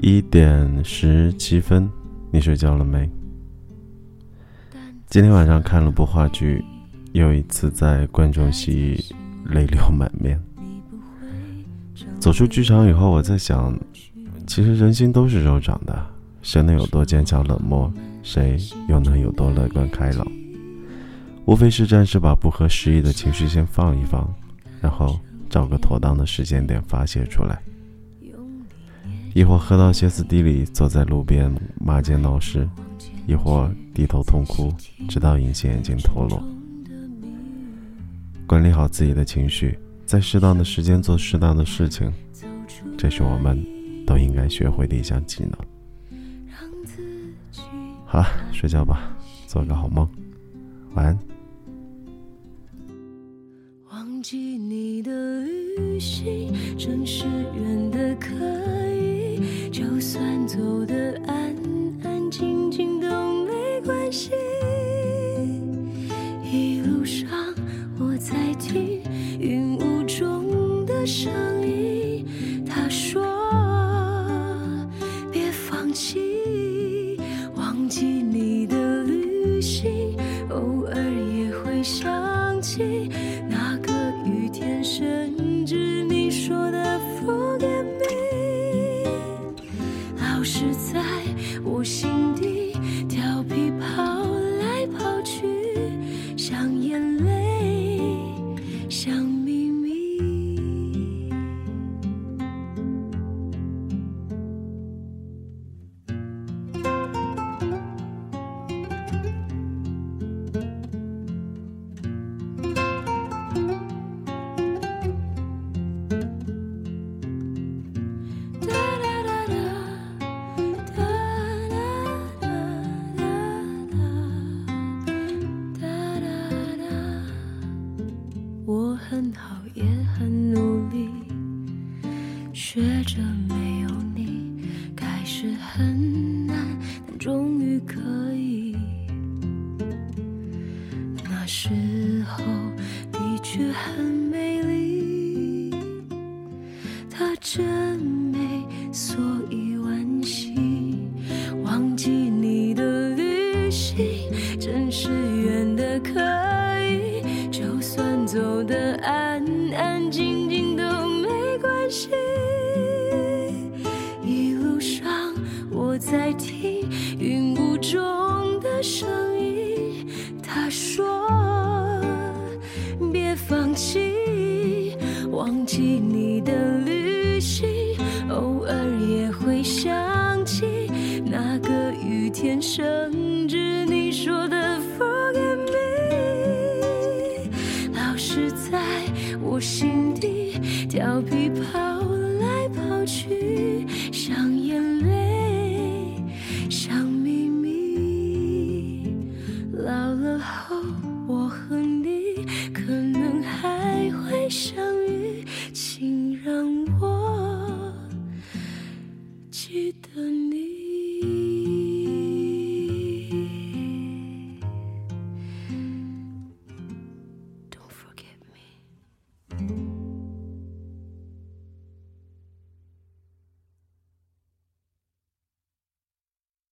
一点十七分，你睡觉了没？今天晚上看了部话剧，又一次在观众席泪流满面。走出剧场以后，我在想，其实人心都是肉长的，谁能有多坚强冷漠，谁又能有多乐观开朗？无非是暂时把不合时宜的情绪先放一放，然后找个妥当的时间点发泄出来。一会儿喝到歇斯底里，坐在路边骂街闹事；一会儿低头痛哭，直到隐形眼镜脱落。管理好自己的情绪，在适当的时间做适当的事情，这是我们都应该学会的一项技能。好了，睡觉吧，做个好梦，晚安。忘记你的旅行，城市远的可。就算走得安安静静都没关系，一路上我在听云雾中的声音，他说别放弃，很好，也很努力，学着没有你，开始很难，但终于可以。那时候的确很美丽，它真美，所以惋惜。忘记你的旅行，真是远的可的声音，他说别放弃，忘记你的旅行，偶尔也会想起那个雨天，甚至你说的 forget me，老是在。我心底调皮跑来跑去，像眼泪。